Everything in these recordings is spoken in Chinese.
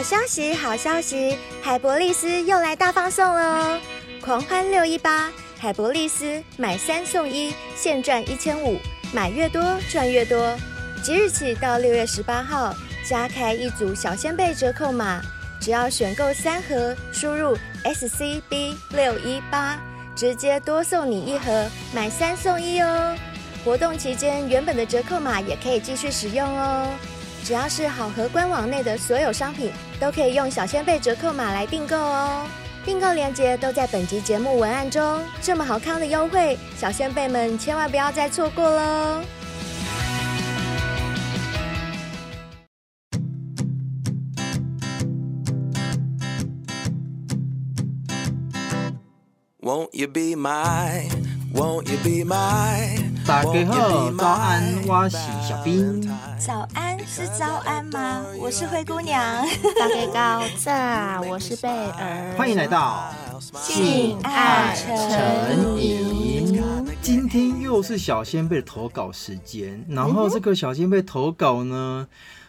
好消息，好消息！海博利斯又来大放送了哦！狂欢六一八，海博利斯买三送一，现赚一千五，买越多赚越多。即日起到六月十八号，加开一组小仙贝折扣码，只要选购三盒，输入 SCB 六一八，直接多送你一盒，买三送一哦！活动期间，原本的折扣码也可以继续使用哦。只要是好禾官网内的所有商品，都可以用小仙贝折扣码来订购哦。订购链接都在本集节目文案中。这么好康的优惠，小仙贝们千万不要再错过喽！Won't you be my, won't you be my 大家好，早安，我是小兵。早安是早安吗？我是灰姑娘。大家高炸，我是贝儿。欢迎来到性爱成瘾。今天又是小仙贝的投稿时间，然后这个小仙贝投稿呢，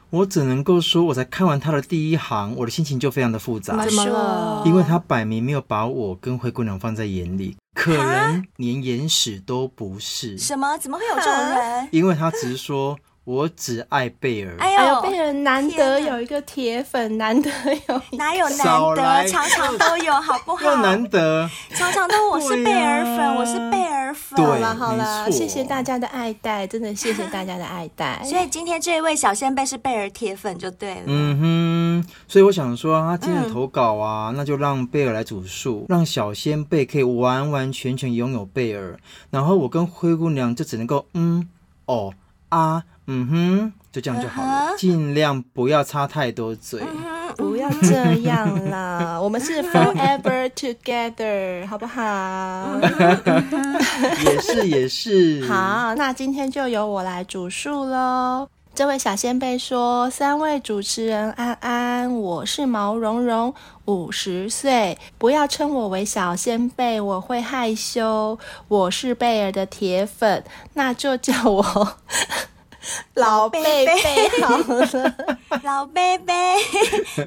我只能够说，我才看完他的第一行，我的心情就非常的复杂。怎么了？因为他摆明没有把我跟灰姑娘放在眼里。可能连眼屎都不是。什么？怎么会有这种人？因为他只是说，我只爱贝儿。哎呦，贝儿难得有一个铁粉，难得有哪有难得？常常都有，好不好？又难得，常常都我是贝儿粉，我是贝儿粉。对，好了好了，谢谢大家的爱戴，真的谢谢大家的爱戴。所以今天这一位小仙贝是贝儿铁粉就对了。嗯哼，所以我想说，啊今天的投稿啊，那就让贝儿来主述，让小仙贝可以完完全全拥有贝儿，然后我跟灰姑娘就只能够嗯哦啊。嗯哼，就这样就好了，尽量不要插太多嘴，不要这样啦。我们是 forever together，好不好？也是也是。好，那今天就由我来主述喽。这位小仙贝说：“三位主持人安安，我是毛茸茸，五十岁，不要称我为小仙贝，我会害羞。我是贝尔的铁粉，那就叫我。”老贝贝。好了，老贝贝，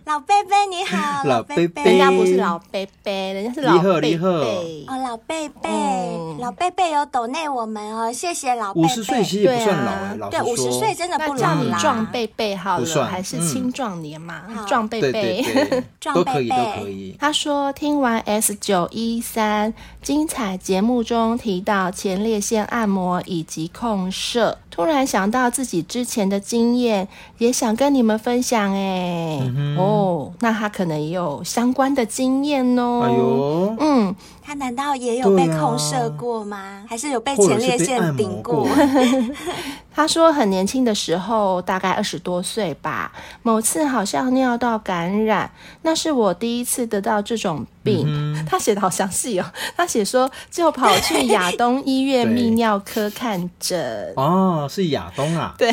老贝贝 你好，老贝贝，人家不是老贝贝，人家是老贝贝。哦，老贝贝，老贝贝有抖内我们哦，谢谢老贝贝。五十岁其实也不算老哎，老，对，五十岁真的不老啦。壮贝贝好了，还是青壮年嘛？壮贝贝，都可以，都可以。他说听完 S 九一三精彩节目中提到前列腺按摩以及控射。突然想到自己之前的经验，也想跟你们分享哎。嗯、哦，那他可能也有相关的经验哦。哎呦，嗯。他难道也有被控射过吗？啊、还是有被前列腺顶过？过他说很年轻的时候，大概二十多岁吧。某次好像尿道感染，那是我第一次得到这种病。嗯、他写的好详细哦。他写说就跑去亚东医院泌尿科看诊。哦，是亚东啊。对，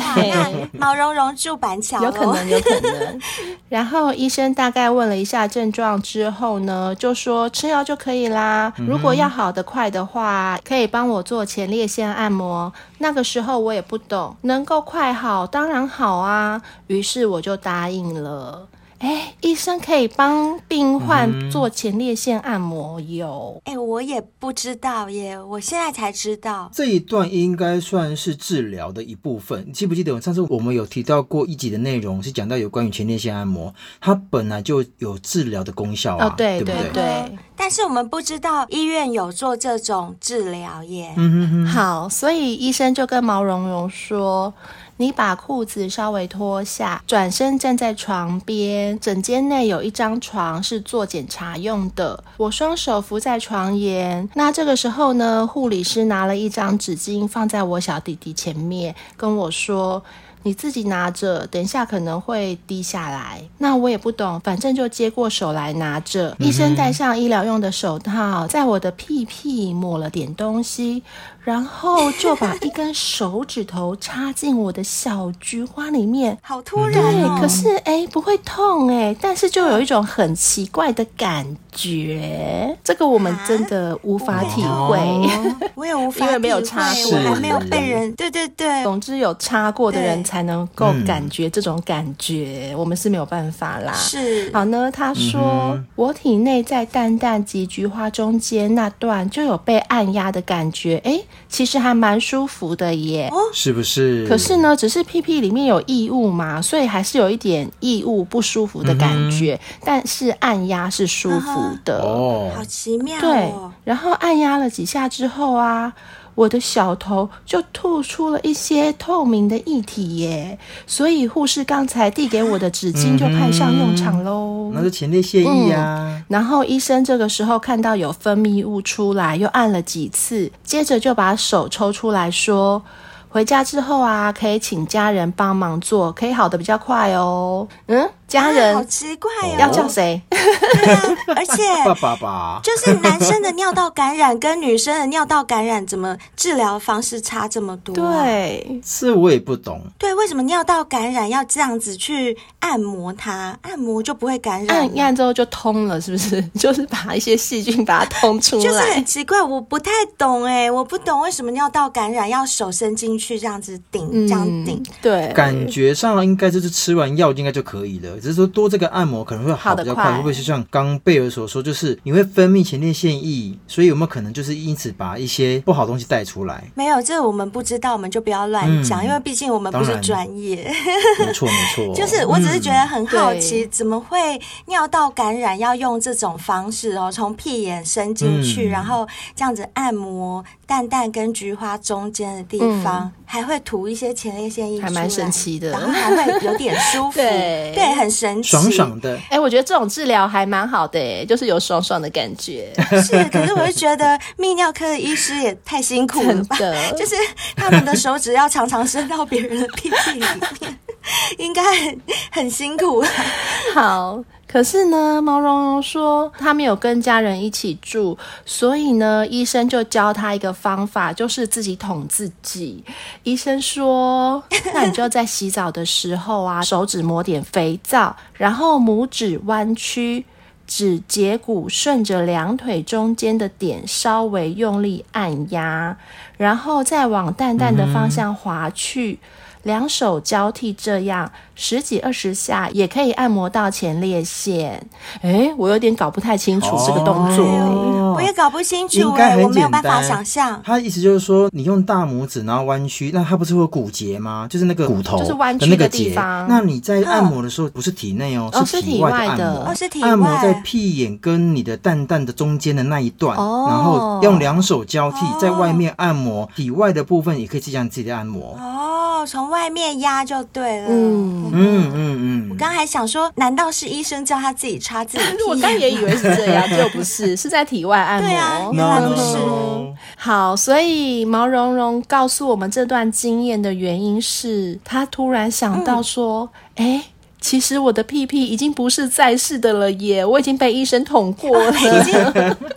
毛茸茸住板桥，有可能，有可能。然后医生大概问了一下症状之后呢，就说吃药就可以啦。如果要好得快的话，可以帮我做前列腺按摩。那个时候我也不能够快好当然好啊，于是我就答应了。哎，医生可以帮病患做前列腺按摩有。哎、嗯，我也不知道耶，我现在才知道。这一段应该算是治疗的一部分。你记不记得上次我们有提到过一集的内容，是讲到有关于前列腺按摩，它本来就有治疗的功效啊，哦、对，对对对。嗯、但是我们不知道医院有做这种治疗耶。嗯哼哼。好，所以医生就跟毛茸茸说。你把裤子稍微脱下，转身站在床边。整间内有一张床是做检查用的。我双手扶在床沿。那这个时候呢，护理师拿了一张纸巾放在我小弟弟前面，跟我说。你自己拿着，等一下可能会滴下来。那我也不懂，反正就接过手来拿着。嗯、医生戴上医疗用的手套，在我的屁屁抹了点东西，然后就把一根手指头插进我的小菊花里面。好突然哦！对，可是哎，不会痛哎，但是就有一种很奇怪的感觉？这个我们真的无法体会，哦、我也无法体会，因为没有插过，我还没有被人。对对对，总之有插过的人才能够感觉这种感觉，嗯、我们是没有办法啦。是，好呢，他说、嗯、我体内在蛋蛋及菊花中间那段就有被按压的感觉，哎，其实还蛮舒服的耶。哦，是不是？可是呢，只是屁屁里面有异物嘛，所以还是有一点异物不舒服的感觉，嗯、但是按压是舒服的。哦，好奇妙、哦。对，然后按压了几下之后啊。我的小头就吐出了一些透明的液体耶，所以护士刚才递给我的纸巾就派上用场喽。嗯、那是前列腺液啊、嗯。然后医生这个时候看到有分泌物出来，又按了几次，接着就把手抽出来说。回家之后啊，可以请家人帮忙做，可以好的比较快哦。嗯，家人、啊、好奇怪哦，要叫谁？对啊，而且 爸爸吧，就是男生的尿道感染跟女生的尿道感染，怎么治疗方式差这么多、啊？对，是我也不懂。对，为什么尿道感染要这样子去按摩它？按摩就不会感染？按按之后就通了，是不是？就是把一些细菌把它通出来。就是很奇怪，我不太懂哎，我不懂为什么尿道感染要手伸进去。这样子顶，这样顶、嗯，对，感觉上应该就是吃完药应该就可以了。只是说多这个按摩可能会好比较快，会不会是像刚贝尔所说，就是你会分泌前列腺液，所以有没有可能就是因此把一些不好的东西带出来？没有，这个我们不知道，我们就不要乱讲、嗯，因为毕竟我们不是专业。没错，没错。就是我只是觉得很好奇，嗯、怎么会尿道感染要用这种方式哦？从屁眼伸进去、嗯，然后这样子按摩蛋蛋跟菊花中间的地方。嗯还会涂一些前列腺液，还蛮神奇的，然后还会有点舒服，对，对，很神奇，爽爽的。哎、欸，我觉得这种治疗还蛮好的，哎，就是有爽爽的感觉。是，可是我就觉得泌尿科的医师也太辛苦了吧？就是他们的手指要常常伸到别人的屁屁里面，应该很很辛苦。好。可是呢，毛茸茸说他没有跟家人一起住，所以呢，医生就教他一个方法，就是自己捅自己。医生说，那你就在洗澡的时候啊，手指抹点肥皂，然后拇指弯曲，指节骨顺着两腿中间的点稍微用力按压，然后再往蛋蛋的方向滑去。嗯两手交替，这样十几二十下也可以按摩到前列腺。哎，我有点搞不太清楚这个动作，哦、我也搞不清楚。应该很简单，我没有办法想象。他的意思就是说，你用大拇指然后弯曲，那它不是会有骨节吗？就是那个骨头，就是弯曲的地方。那你在按摩的时候，不是体内哦，哦，是体外的按摩。哦，是体外。按摩在屁眼跟你的蛋蛋的中间的那一段，哦、然后用两手交替在外面按摩，体外的部分也可以这样自己的按摩。哦，从。外面压就对了。嗯嗯嗯嗯。我刚还想说，难道是医生叫他自己插自己？我刚也以为是这样，就不是，是在体外按摩。对啊，原来不是。好，所以毛茸茸告诉我们这段经验的原因是，他突然想到说，哎、嗯。欸其实我的屁屁已经不是在世的了耶，我已经被医生捅过了。啊、已经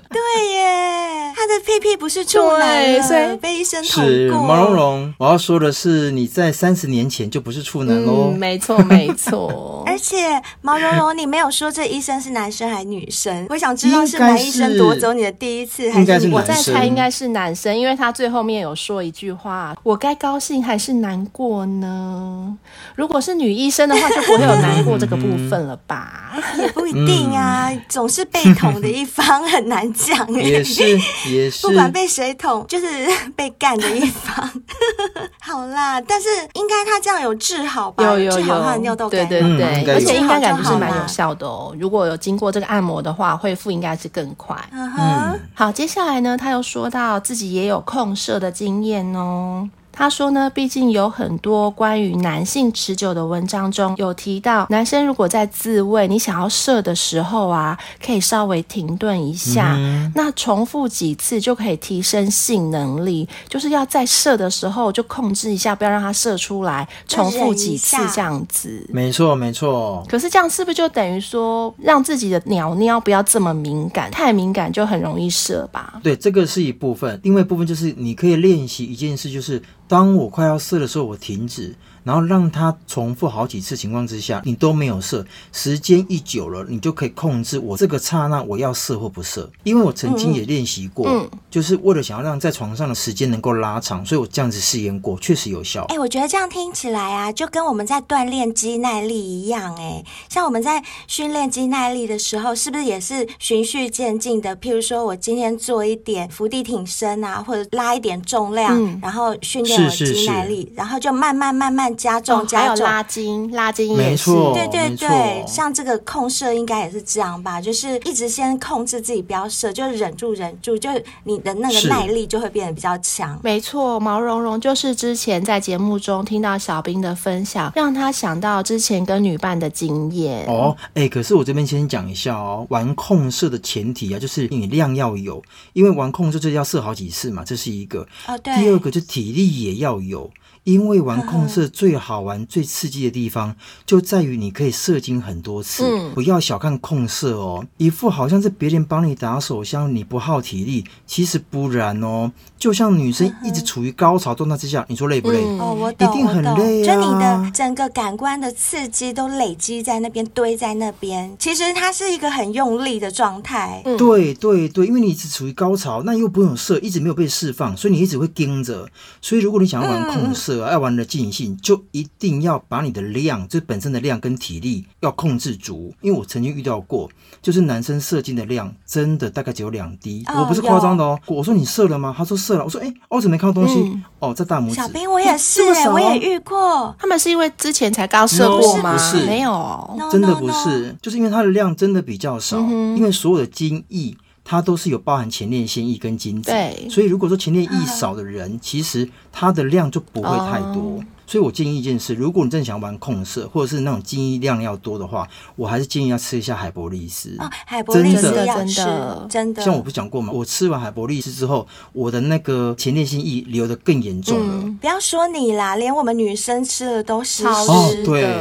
对耶，他的屁屁不是处男，所以被医生捅过。是毛茸茸，我要说的是，你在三十年前就不是处男喽。嗯，没错没错。而且毛茸茸，你没有说这医生是男生还是女生？我想知道是男医生夺走你的第一次，还是，是我在猜应该是男生，因为他最后面有说一句话：我该高兴还是难过呢？如果是女医生的话，就不会有。难过这个部分了吧？也不一定啊，嗯、总是被捅的一方很难讲。也是 也是，不管被谁捅，就是 被干的一方。好啦，但是应该他这样有治好吧？有有有，治好他的尿道感染，对对对，嗯、而且应该感觉是蛮有效的哦。如果有经过这个按摩的话，恢复应该是更快。嗯哼，好，接下来呢，他又说到自己也有控射的经验哦。他说呢，毕竟有很多关于男性持久的文章中有提到，男生如果在自慰，你想要射的时候啊，可以稍微停顿一下，嗯，那重复几次就可以提升性能力。就是要在射的时候就控制一下，不要让它射出来，重复几次这样子。没错，没错。可是这样是不是就等于说，让自己的鸟鸟不要这么敏感？太敏感就很容易射吧？对，这个是一部分。另外一部分就是你可以练习一件事，就是。当我快要射的时候，我停止。然后让它重复好几次情况之下，你都没有射，时间一久了，你就可以控制我这个刹那我要射或不射。因为我曾经也练习过，嗯嗯、就是为了想要让在床上的时间能够拉长，所以我这样子试验过，确实有效。哎、欸，我觉得这样听起来啊，就跟我们在锻炼肌耐力一样、欸。哎，像我们在训练肌耐力的时候，是不是也是循序渐进的？譬如说我今天做一点伏地挺身啊，或者拉一点重量，嗯、然后训练我肌耐力，是是是然后就慢慢慢慢加重加重。还有拉筋，拉筋也是。没错，对对对，像这个控射应该也是这样吧？就是一直先控制自己不要射，就是忍住忍住，就你的那个耐力就会变得比较强。没错，毛茸茸就是之前在节目中听到小兵的分享，让他想到之前跟女伴的经验。哦，哎、欸，可是我这边先讲一下哦，玩控射的前提啊，就是你量要有，因为玩控射就是要射好几次嘛，这是一个。哦，对。第二个就体力也要有。因为玩控色最好玩、最刺激的地方，就在于你可以射精很多次。嗯、不要小看控色哦，一副好像是别人帮你打手枪，你不耗体力，其实不然哦。就像女生一直处于高潮状态之下，你说累不累？哦，我懂，一定很累啊。就你的整个感官的刺激都累积在那边，堆在那边。其实它是一个很用力的状态。嗯、对对对，因为你一直处于高潮，那又不用射，一直没有被释放，所以你一直会盯着。所以如果你想要玩控射，爱玩的尽兴，就一定要把你的量，就本身的量跟体力要控制足。因为我曾经遇到过，就是男生射精的量真的大概只有两滴，哦、我不是夸张的哦。我说你射了吗？他说射了。我说：“哎，我怎么没看到东西？嗯、哦，在大拇指。”小兵，我也是，我也遇过。他们是因为之前才刚射过吗？不是，没有，真的不是，就是因为它的量真的比较少。嗯、因为所有的精液，它都是有包含前列腺液跟精子，对，所以如果说前列腺液少的人，嗯、其实它的量就不会太多。哦所以我建议一件事，如果你真的想玩控色，或者是那种精液量要多的话，我还是建议要吃一下海博利斯。哦，海博利斯真的要吃，真的。像我不是讲过吗？我吃完海博利斯之后，我的那个前列腺液流的更严重了。嗯。不要说你啦，连我们女生吃了都是超湿的。对，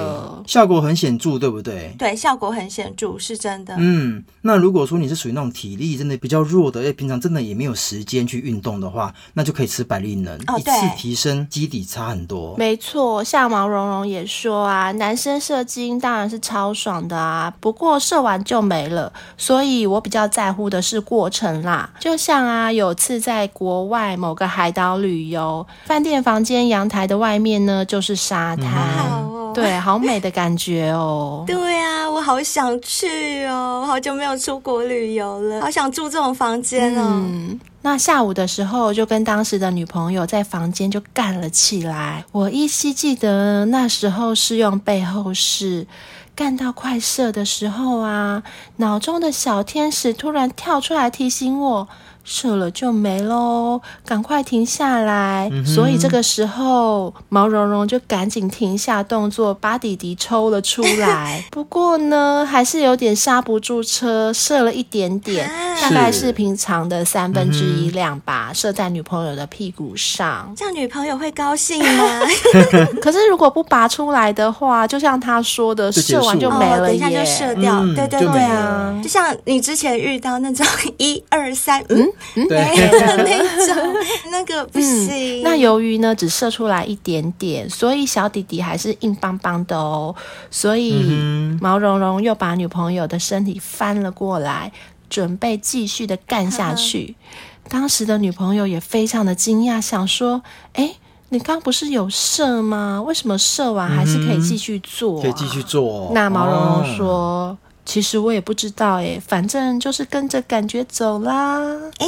效果很显著，对不对？对，效果很显著，是真的。嗯，那如果说你是属于那种体力真的比较弱的，哎，平常真的也没有时间去运动的话，那就可以吃百利能，哦，一次提升基底差很多。没错，像。毛茸茸也说啊，男生射精当然是超爽的啊，不过射完就没了，所以我比较在乎的是过程啦。就像啊，有次在国外某个海岛旅游，饭店房间阳台的外面呢就是沙滩，嗯、对，好美的感觉哦。对啊，我好想去哦，好久没有出国旅游了，好想住这种房间哦。嗯那下午的时候，就跟当时的女朋友在房间就干了起来。我依稀记得那时候是用背后式，干到快射的时候啊，脑中的小天使突然跳出来提醒我。射了就没喽，赶快停下来！嗯、所以这个时候，毛茸茸就赶紧停下动作，把弟弟抽了出来。不过呢，还是有点刹不住车，射了一点点，大概是平常的三分之一量吧，嗯、射在女朋友的屁股上。这样女朋友会高兴吗？可是如果不拔出来的话，就像他说的，射完就没了，哦、等一下就射掉。嗯、对对对啊，就，就像你之前遇到那种 一二三，嗯。嗯，对，那种那个不行。嗯、那由于呢，只射出来一点点，所以小弟弟还是硬邦邦的哦。所以、嗯、毛茸茸又把女朋友的身体翻了过来，准备继续的干下去。当时的女朋友也非常的惊讶，想说：“哎，你刚不是有射吗？为什么射完还是可以继续做、啊？”可以继续做、哦。那毛茸茸说。哦其实我也不知道诶，反正就是跟着感觉走啦。诶，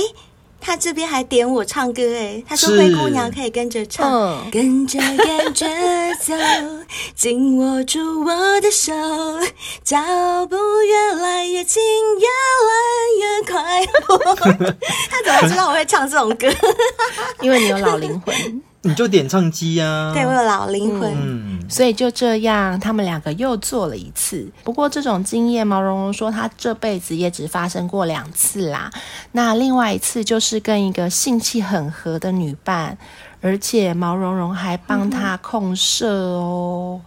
他这边还点我唱歌诶，他说灰姑娘可以跟着唱，嗯、跟着感觉走，紧握住我的手，脚步越来越近，越来越快。他怎么知道我会唱这种歌？因为你有老灵魂。你就点唱机啊！对，我有老灵魂，嗯，所以就这样，他们两个又做了一次。不过这种经验，毛茸茸说他这辈子也只发生过两次啦。那另外一次就是跟一个性气很合的女伴，而且毛茸茸还帮他控射哦。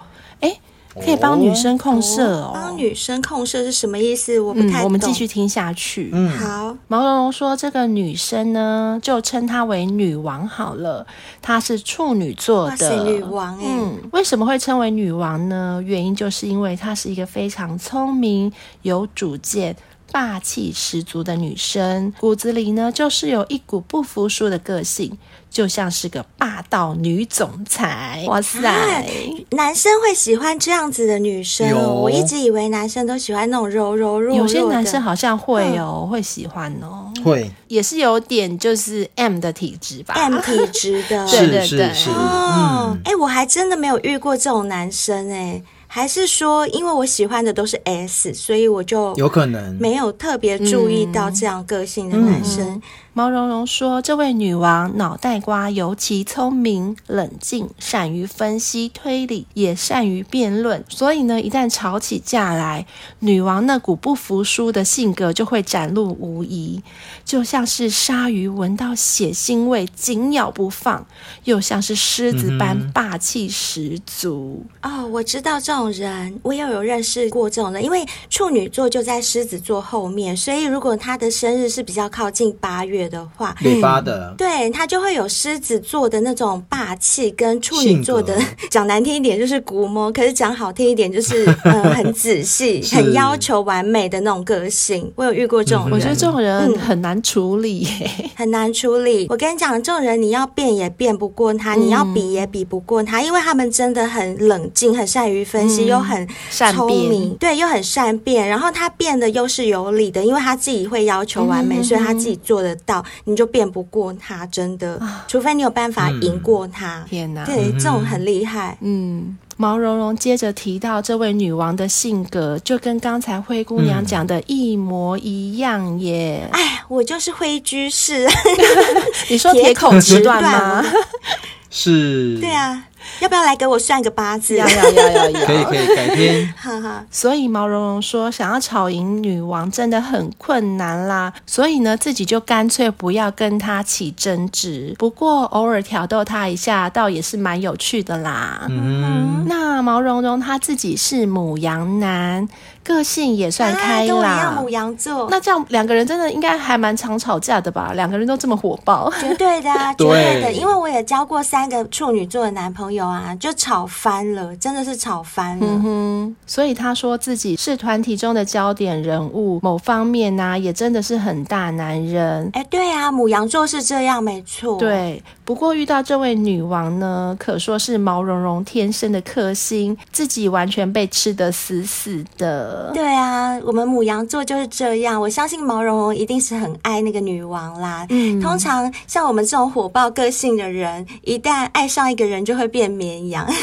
可以帮女生控射哦。帮女生控射是什么意思？我不太懂。嗯，我们继续听下去。嗯，好。毛茸茸说，这个女生呢，就称她为女王好了。她是处女座的女王哎。嗯，为什么会称为女王呢？原因就是因为她是一个非常聪明、有主见。霸气十足的女生，骨子里呢就是有一股不服输的个性，就像是个霸道女总裁。哇塞，啊、男生会喜欢这样子的女生？有。我一直以为男生都喜欢那种柔柔弱弱的。有些男生好像会哦，嗯、会喜欢哦，会。也是有点就是 M 的体质吧，M 体质的，对对对，哦，哎、嗯。欸，我还真的没有遇过这种男生哎、欸。还是说，因为我喜欢的都是 S，所以我就有可能。没有特别注意到这样个性的男生。毛茸茸说：“这位女王脑袋瓜尤其聪明、冷静，善于分析推理，也善于辩论。所以呢，一旦吵起架来，女王那股不服输的性格就会展露无遗，就像是鲨鱼闻到血腥味紧咬不放，又像是狮子般霸气十足。嗯”哦，我知道这种人，我也有认识过这种人，因为处女座就在狮子座后面，所以如果他的生日是比较靠近八月。的话，尾巴的，对，他就会有狮子座的那种霸气，跟处女座的 讲难听一点就是古摸，可是讲好听一点就是嗯、呃、很仔细，很要求完美的那种个性。我有遇过这种人，我觉得这种人很难处理，很难处理。我跟你讲，这种人你要变也变不过他，你要比也比不过他，因为他们真的很冷静，很善于分析，嗯、又很聪明，对，又很善变。然后他变的又是有理的，因为他自己会要求完美，嗯、所以他自己做得到。你就辩不过他，真的，啊、除非你有办法赢过他。嗯、天哪，对，这种很厉害。嗯，毛茸茸接着提到这位女王的性格，就跟刚才灰姑娘讲的一模一样耶。哎、嗯，我就是灰居士。你说铁口直断吗？是。对啊。要不要来给我算个八字？要要要要要，可以可以，改天。哈哈。所以毛茸茸说，想要吵赢女王真的很困难啦。所以呢，自己就干脆不要跟她起争执。不过偶尔挑逗她一下，倒也是蛮有趣的啦。嗯。那毛茸茸他自己是母羊男。个性也算开朗，啊、牡羊座。那这样两个人真的应该还蛮常吵架的吧？两个人都这么火爆，绝对的，绝对的。因为我也交过三个处女座的男朋友啊，就吵翻了，真的是吵翻了。嗯哼，所以他说自己是团体中的焦点人物，某方面呢、啊，也真的是很大男人。哎，对啊，母羊座是这样，没错。对，不过遇到这位女王呢，可说是毛茸茸天生的克星，自己完全被吃得死死的。对啊，我们母羊座就是这样。我相信毛茸茸一定是很爱那个女王啦。嗯，通常像我们这种火爆个性的人，一旦爱上一个人，就会变绵羊。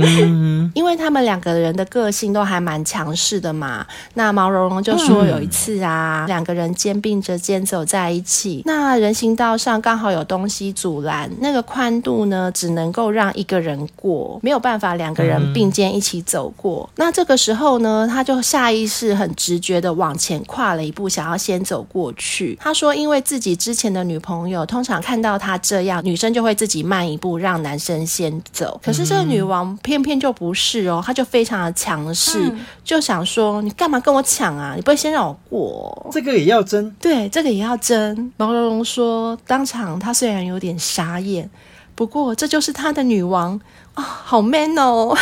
嗯，因为他们两个人的个性都还蛮强势的嘛。那毛茸茸就说有一次啊，嗯、两个人肩并着肩走在一起，那人行道上刚好有东西阻拦，那个宽度呢，只能够让一个人过，没有办法两个人并肩一起走过。嗯、那这个时候呢，他就下意识、很直觉的往前跨了一步，想要先走过去。他说，因为自己之前的女朋友通常看到他这样，女生就会自己慢一步，让男生先走。可是这个女王。偏偏就不是哦，她就非常的强势，嗯、就想说你干嘛跟我抢啊？你不会先让我过？这个也要争？对，这个也要争。毛茸茸说，当场她虽然有点傻眼，不过这就是他的女王啊、哦，好 man 哦。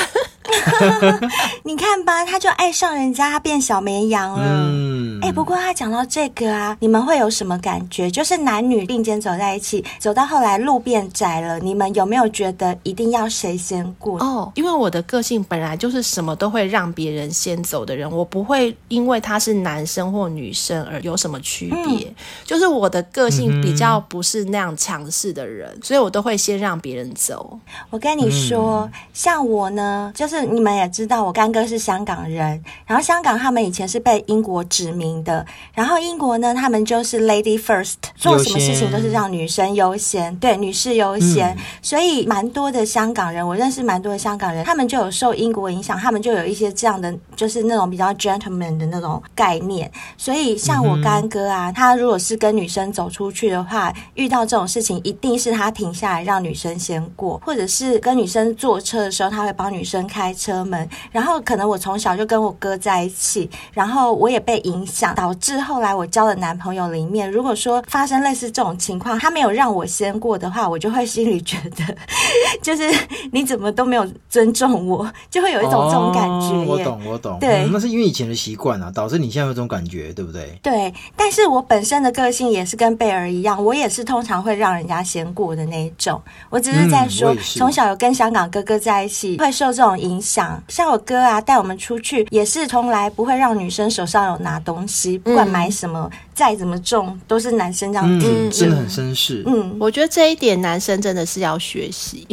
你看吧，他就爱上人家，他变小绵羊了。嗯，哎，不过他讲到这个啊，你们会有什么感觉？就是男女并肩走在一起，走到后来路变窄了，你们有没有觉得一定要谁先过？哦，因为我的个性本来就是什么都会让别人先走的人，我不会因为他是男生或女生而有什么区别。嗯、就是我的个性比较不是那样强势的人，嗯、所以我都会先让别人走。我跟你说，嗯、像我呢，就是。你们也知道，我干哥是香港人，然后香港他们以前是被英国殖民的，然后英国呢，他们就是 lady first，做什么事情都是让女生优先，对，女士优先，嗯、所以蛮多的香港人，我认识蛮多的香港人，他们就有受英国影响，他们就有一些这样的，就是那种比较 gentleman 的那种概念，所以像我干哥啊，他如果是跟女生走出去的话，遇到这种事情，一定是他停下来让女生先过，或者是跟女生坐车的时候，他会帮女生开车门。然后可能我从小就跟我哥在一起，然后我也被影响，导致后来我交的男朋友里面，如果说发生类似这种情况，他没有让我先过的话，我就会心里觉得，就是你怎么都没有尊重我，就会有一种这种感觉。哦、我懂，我懂。对、嗯，那是因为以前的习惯啊，导致你现在有这种感觉，对不对？对，但是我本身的个性也是跟贝儿一样，我也是通常会让人家先过的那一种。我只是在说，从、嗯、小有跟香港哥哥在一起，会受这种影响。像我哥啊，带我们出去也是从来不会让女生手上有拿东西，不管买什么，嗯、再怎么重，都是男生这样子。嗯，真的很绅士。嗯，我觉得这一点男生真的是要学习。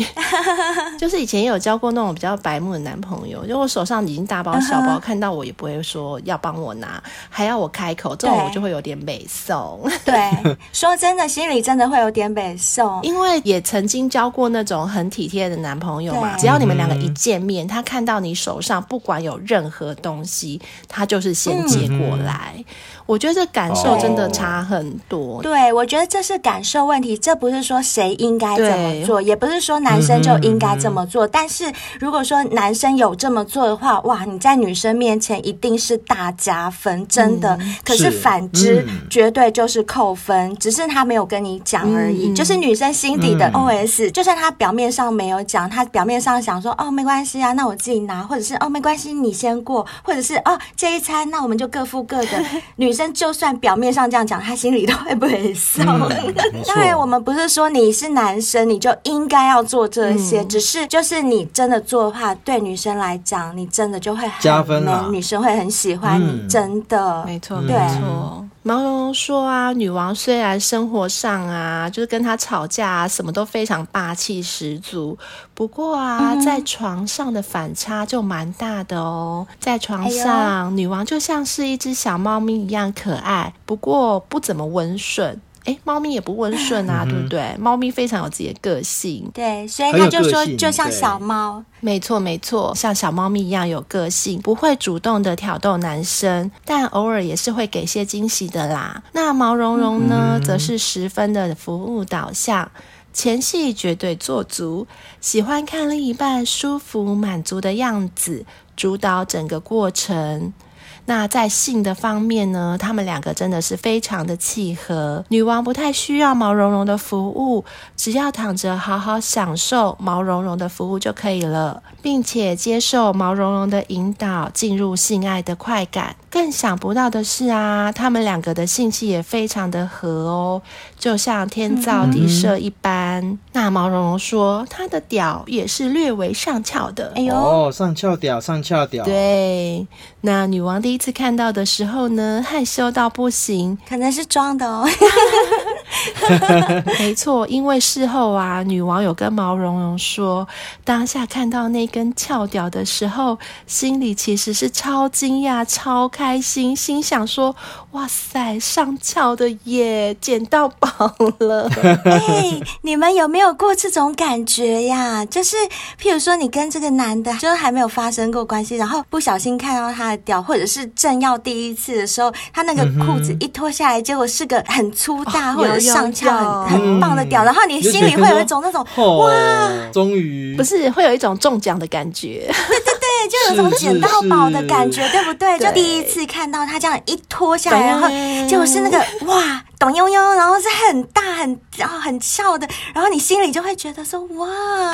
就是以前也有交过那种比较白目的男朋友，就我手上已经大包小包，uh -huh. 看到我也不会说要帮我拿，还要我开口，这种我就会有点美送。对，说真的，心里真的会有点美送，因为也曾经交过那种很体贴的男朋友嘛。只要你们两个一见面，他看到你手上不管有任何东西，他就是先接过来。嗯我觉得这感受真的差很多。Oh. 对，我觉得这是感受问题，这不是说谁应该怎么做，也不是说男生就应该这么做。嗯、但是如果说男生有这么做的话，哇，你在女生面前一定是大加分，真的。嗯、可是反之、嗯，绝对就是扣分，只是他没有跟你讲而已。嗯、就是女生心底的 OS，、嗯、就算他表面上没有讲，他表面上想说哦没关系啊，那我自己拿，或者是哦没关系你先过，或者是哦这一餐那我们就各付各的。女 女生就算表面上这样讲，她心里都会不会笑。嗯、当然，我们不是说你是男生你就应该要做这些、嗯，只是就是你真的做的话，对女生来讲，你真的就会很加分了。女生会很喜欢你，嗯、真的。没错，没错。毛茸茸说啊，女王虽然生活上啊，就是跟她吵架啊，什么都非常霸气十足，不过啊，在床上的反差就蛮大的哦。在床上，女王就像是一只小猫咪一样可爱，不过不怎么温顺。哎，猫咪也不温顺啊，嗯、对不对？猫咪非常有自己的个性，对，所以他就说，就像小猫，没错没错，像小猫咪一样有个性，不会主动的挑逗男生，但偶尔也是会给些惊喜的啦。那毛茸茸呢，嗯、则是十分的服务导向，前戏绝对做足，喜欢看另一半舒服满足的样子，主导整个过程。那在性的方面呢，他们两个真的是非常的契合。女王不太需要毛茸茸的服务，只要躺着好好享受毛茸茸的服务就可以了，并且接受毛茸茸的引导，进入性爱的快感。更想不到的是啊，他们两个的性气也非常的合哦，就像天造地设一般。嗯、那毛茸茸说，他的屌也是略微上翘的。哎呦，哦，上翘屌，上翘屌。对，那女王第一次看到的时候呢，害羞到不行，可能是装的哦。没错，因为事后啊，女王有跟毛茸茸说，当下看到那根翘屌的时候，心里其实是超惊讶、超开。心，心想说：“哇塞，上翘的耶，捡到宝了！” 哎、欸，你们有没有过这种感觉呀？就是譬如说，你跟这个男的，就是还没有发生过关系，然后不小心看到他的屌，或者是正要第一次的时候，他那个裤子一脱下来，结果是个很粗大、哦、或者上翘很很棒的屌，然后你心里会有一种那种哇，终于不是会有一种中奖的感觉。对，就有种捡到宝的感觉，对不对？就第一次看到他这样一脱下来，然后结果是那个哇，咚悠悠，然后是很大很然后很翘的，然后你心里就会觉得说哇，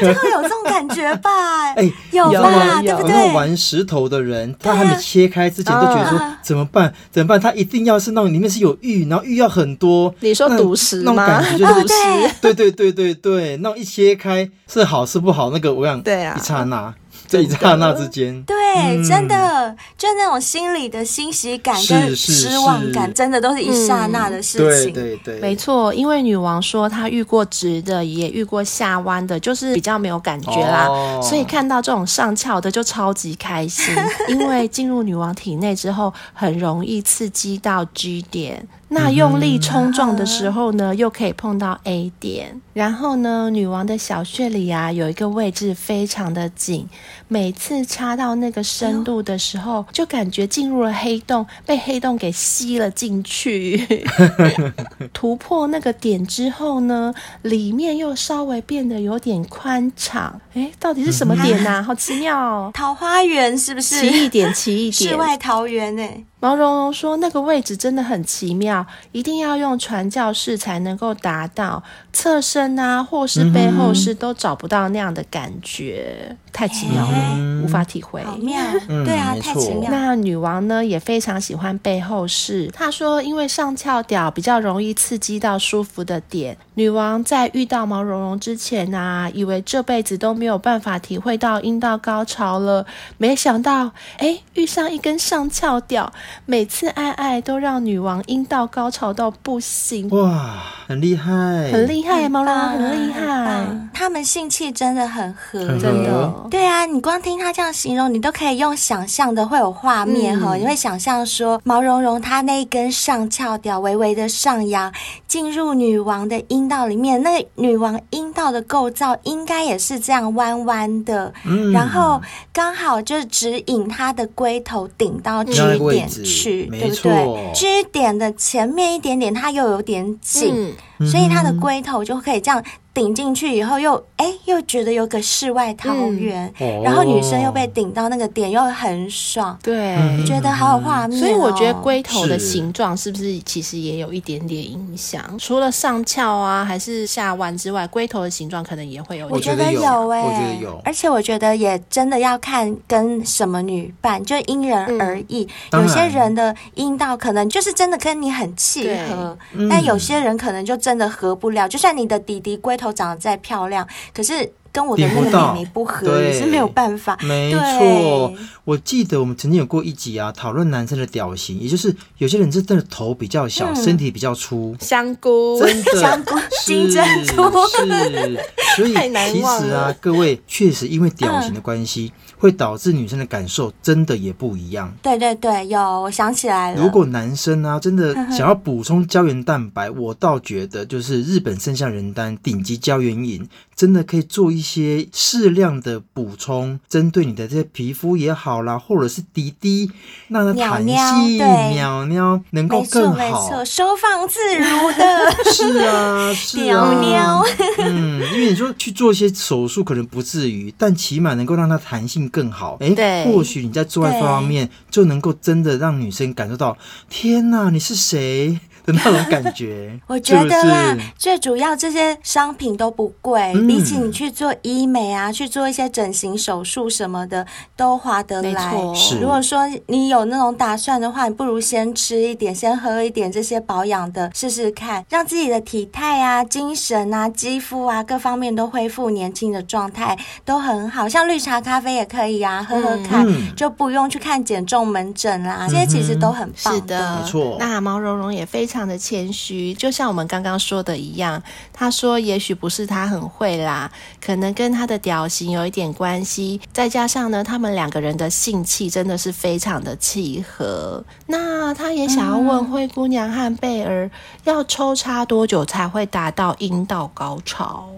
就会有这种感觉吧？哎，有吧？对不对？玩石头的人，他还没切开之前都觉得说怎么办？怎么办？他一定要是那种里面是有玉，然后玉要很多。你说赌石吗？那种感觉就是。对 对对对对，那种一切开是好是不好？那个我想，对啊，一刹那。这一刹那之间，对、嗯，真的，就那种心里的欣喜感跟失望感，真的都是一刹那的事情。嗯、对对对，没错。因为女王说她遇过直的，也遇过下弯的，就是比较没有感觉啦，哦、所以看到这种上翘的就超级开心。因为进入女王体内之后，很容易刺激到 G 点。那用力冲撞的时候呢，又可以碰到 A 点，然后呢，女王的小穴里啊，有一个位置非常的紧，每次插到那个个深度的时候，就感觉进入了黑洞，被黑洞给吸了进去。突破那个点之后呢，里面又稍微变得有点宽敞。哎，到底是什么点啊？好奇妙哦！桃花源是不是？奇异点，奇异点，世外桃源哎。毛茸茸说：“那个位置真的很奇妙，一定要用传教士才能够达到，侧身啊，或是背后是都找不到那样的感觉，太奇妙了，欸、无法体会。好妙，对啊，太奇妙。那女王呢，也非常喜欢背后式。她说，因为上翘屌比较容易刺激到舒服的点。女王在遇到毛茸茸之前啊，以为这辈子都没有办法体会到阴道高潮了，没想到，哎，遇上一根上翘屌。”每次爱爱都让女王阴道高潮到不行，哇，很厉害，很厉害，毛茸茸很厉害，他们性气真的，很合真的。对啊，你光听他这样形容，你都可以用想象的会有画面哈，嗯、你会想象说毛茸茸它那一根上翘屌微微的上扬，进入女王的阴道里面，那女王阴道的构造应该也是这样弯弯的，嗯、然后刚好就是指引它的龟头顶到 G 点。去，对不对？G 点的前面一点点，它又有点紧，嗯、所以它的龟头就可以这样。顶进去以后又，又哎又觉得有个世外桃源，嗯、然后女生又被顶到那个点，又很爽，对，觉得好有画面，哦。所以我觉得龟头的形状是不是其实也有一点点影响？除了上翘啊还是下弯之外，龟头的形状可能也会有。我觉得有哎，我觉得有，而且我觉得也真的要看跟什么女伴，就因人而异。嗯、有些人的阴道可能就是真的跟你很契合，但有些人可能就真的合不了。就算你的弟弟龟头长得再漂亮，可是。跟我的那个妹妹不合，也是没有办法。没错，我记得我们曾经有过一集啊，讨论男生的屌型，也就是有些人是真的头比较小，身体比较粗，香菇，真的。香菇，金针菇，是。所以其实啊，各位确实因为屌型的关系，会导致女生的感受真的也不一样。对对对，有，我想起来了。如果男生啊真的想要补充胶原蛋白，我倒觉得就是日本生象人丹顶级胶原饮，真的可以做一。些适量的补充，针对你的这些皮肤也好啦，或者是滴滴，让它弹性鸟鸟能够更好，没错，没错，收放自如的。是啊，是啊，鸟鸟嗯，因为你说去做一些手术可能不至于，但起码能够让它弹性更好。哎，对，或许你在做爱方面就能够真的让女生感受到，天哪，你是谁？的那种感觉，我觉得啦，是是最主要这些商品都不贵，嗯、比起你去做医美啊，去做一些整形手术什么的，都划得来。错如果说你有那种打算的话，你不如先吃一点，先喝一点这些保养的，试试看，让自己的体态啊、精神啊、肌肤啊各方面都恢复年轻的状态，都很好。像绿茶咖啡也可以啊，喝喝看，嗯、就不用去看减重门诊啦，这些其实都很棒。是的，没错。那毛茸茸也非常。非常的谦虚，就像我们刚刚说的一样。他说：“也许不是他很会啦，可能跟他的屌型有一点关系。再加上呢，他们两个人的性气真的是非常的契合。那他也想要问灰姑娘和贝儿，要抽插多久才会达到阴道高潮？”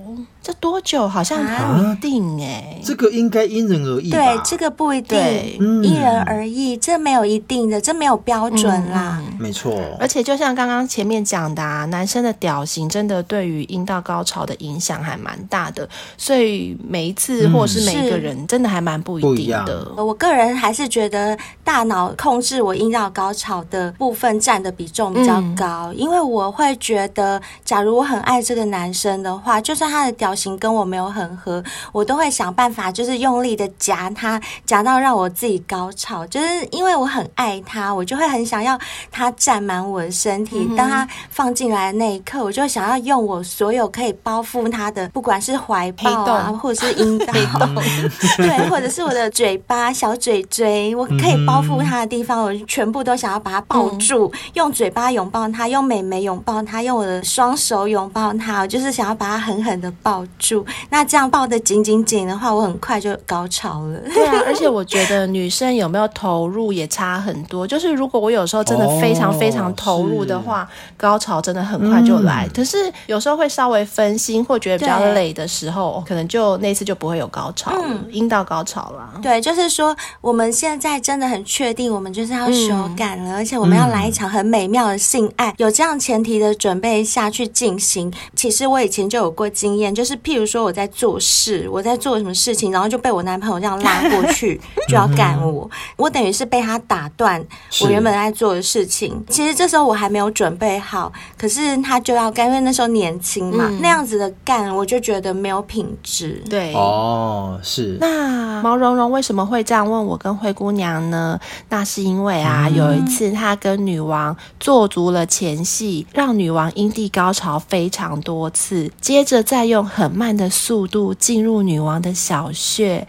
这多久？好像不一定哎、欸，这个应该因人而异。对，这个不一定，对。因人而异，这没有一定的，这没有标准啦。嗯、没错，而且就像刚刚前面讲的啊，男生的屌型真的对于阴道高潮的影响还蛮大的，所以每一次或是每一个人真的还蛮不一定的。我个人还是觉得大脑控制我阴道高潮的部分占的比重比较高，嗯、因为我会觉得，假如我很爱这个男生的话，就算他的屌型跟我没有很合，我都会想办法，就是用力的夹它，夹到让我自己高潮。就是因为我很爱它，我就会很想要它占满我的身体。嗯、当它放进来的那一刻，我就想要用我所有可以包覆它的，不管是怀抱啊，或者是阴道，对，或者是我的嘴巴、小嘴嘴，我可以包覆它的地方，我全部都想要把它抱住，嗯、用嘴巴拥抱它，用美眉拥抱它，用我的双手拥抱它，我就是想要把它狠狠的抱。抱住。那这样抱得紧紧紧的话，我很快就高潮了。对啊，而且我觉得女生有没有投入也差很多。就是如果我有时候真的非常非常投入的话，哦、高潮真的很快就来。嗯、可是有时候会稍微分心或觉得比较累的时候，可能就那次就不会有高潮了，阴、嗯、道高潮了。对，就是说我们现在真的很确定，我们就是要手感了，嗯、而且我们要来一场很美妙的性爱，嗯、有这样前提的准备下去进行。其实我以前就有过经验，就是譬如说我在做事，我在做什么事情，然后就被我男朋友这样拉过去，就要干我，我等于是被他打断我原本在做的事情。其实这时候我还没有准备好，可是他就要干，因为那时候年轻嘛，嗯、那样子的干，我就觉得没有品质。对，哦，是。那毛茸茸为什么会这样问我跟灰姑娘呢？那是因为啊，嗯、有一次他跟女王做足了前戏，让女王阴蒂高潮非常多次，接着再用很慢的速度进入女王的小穴，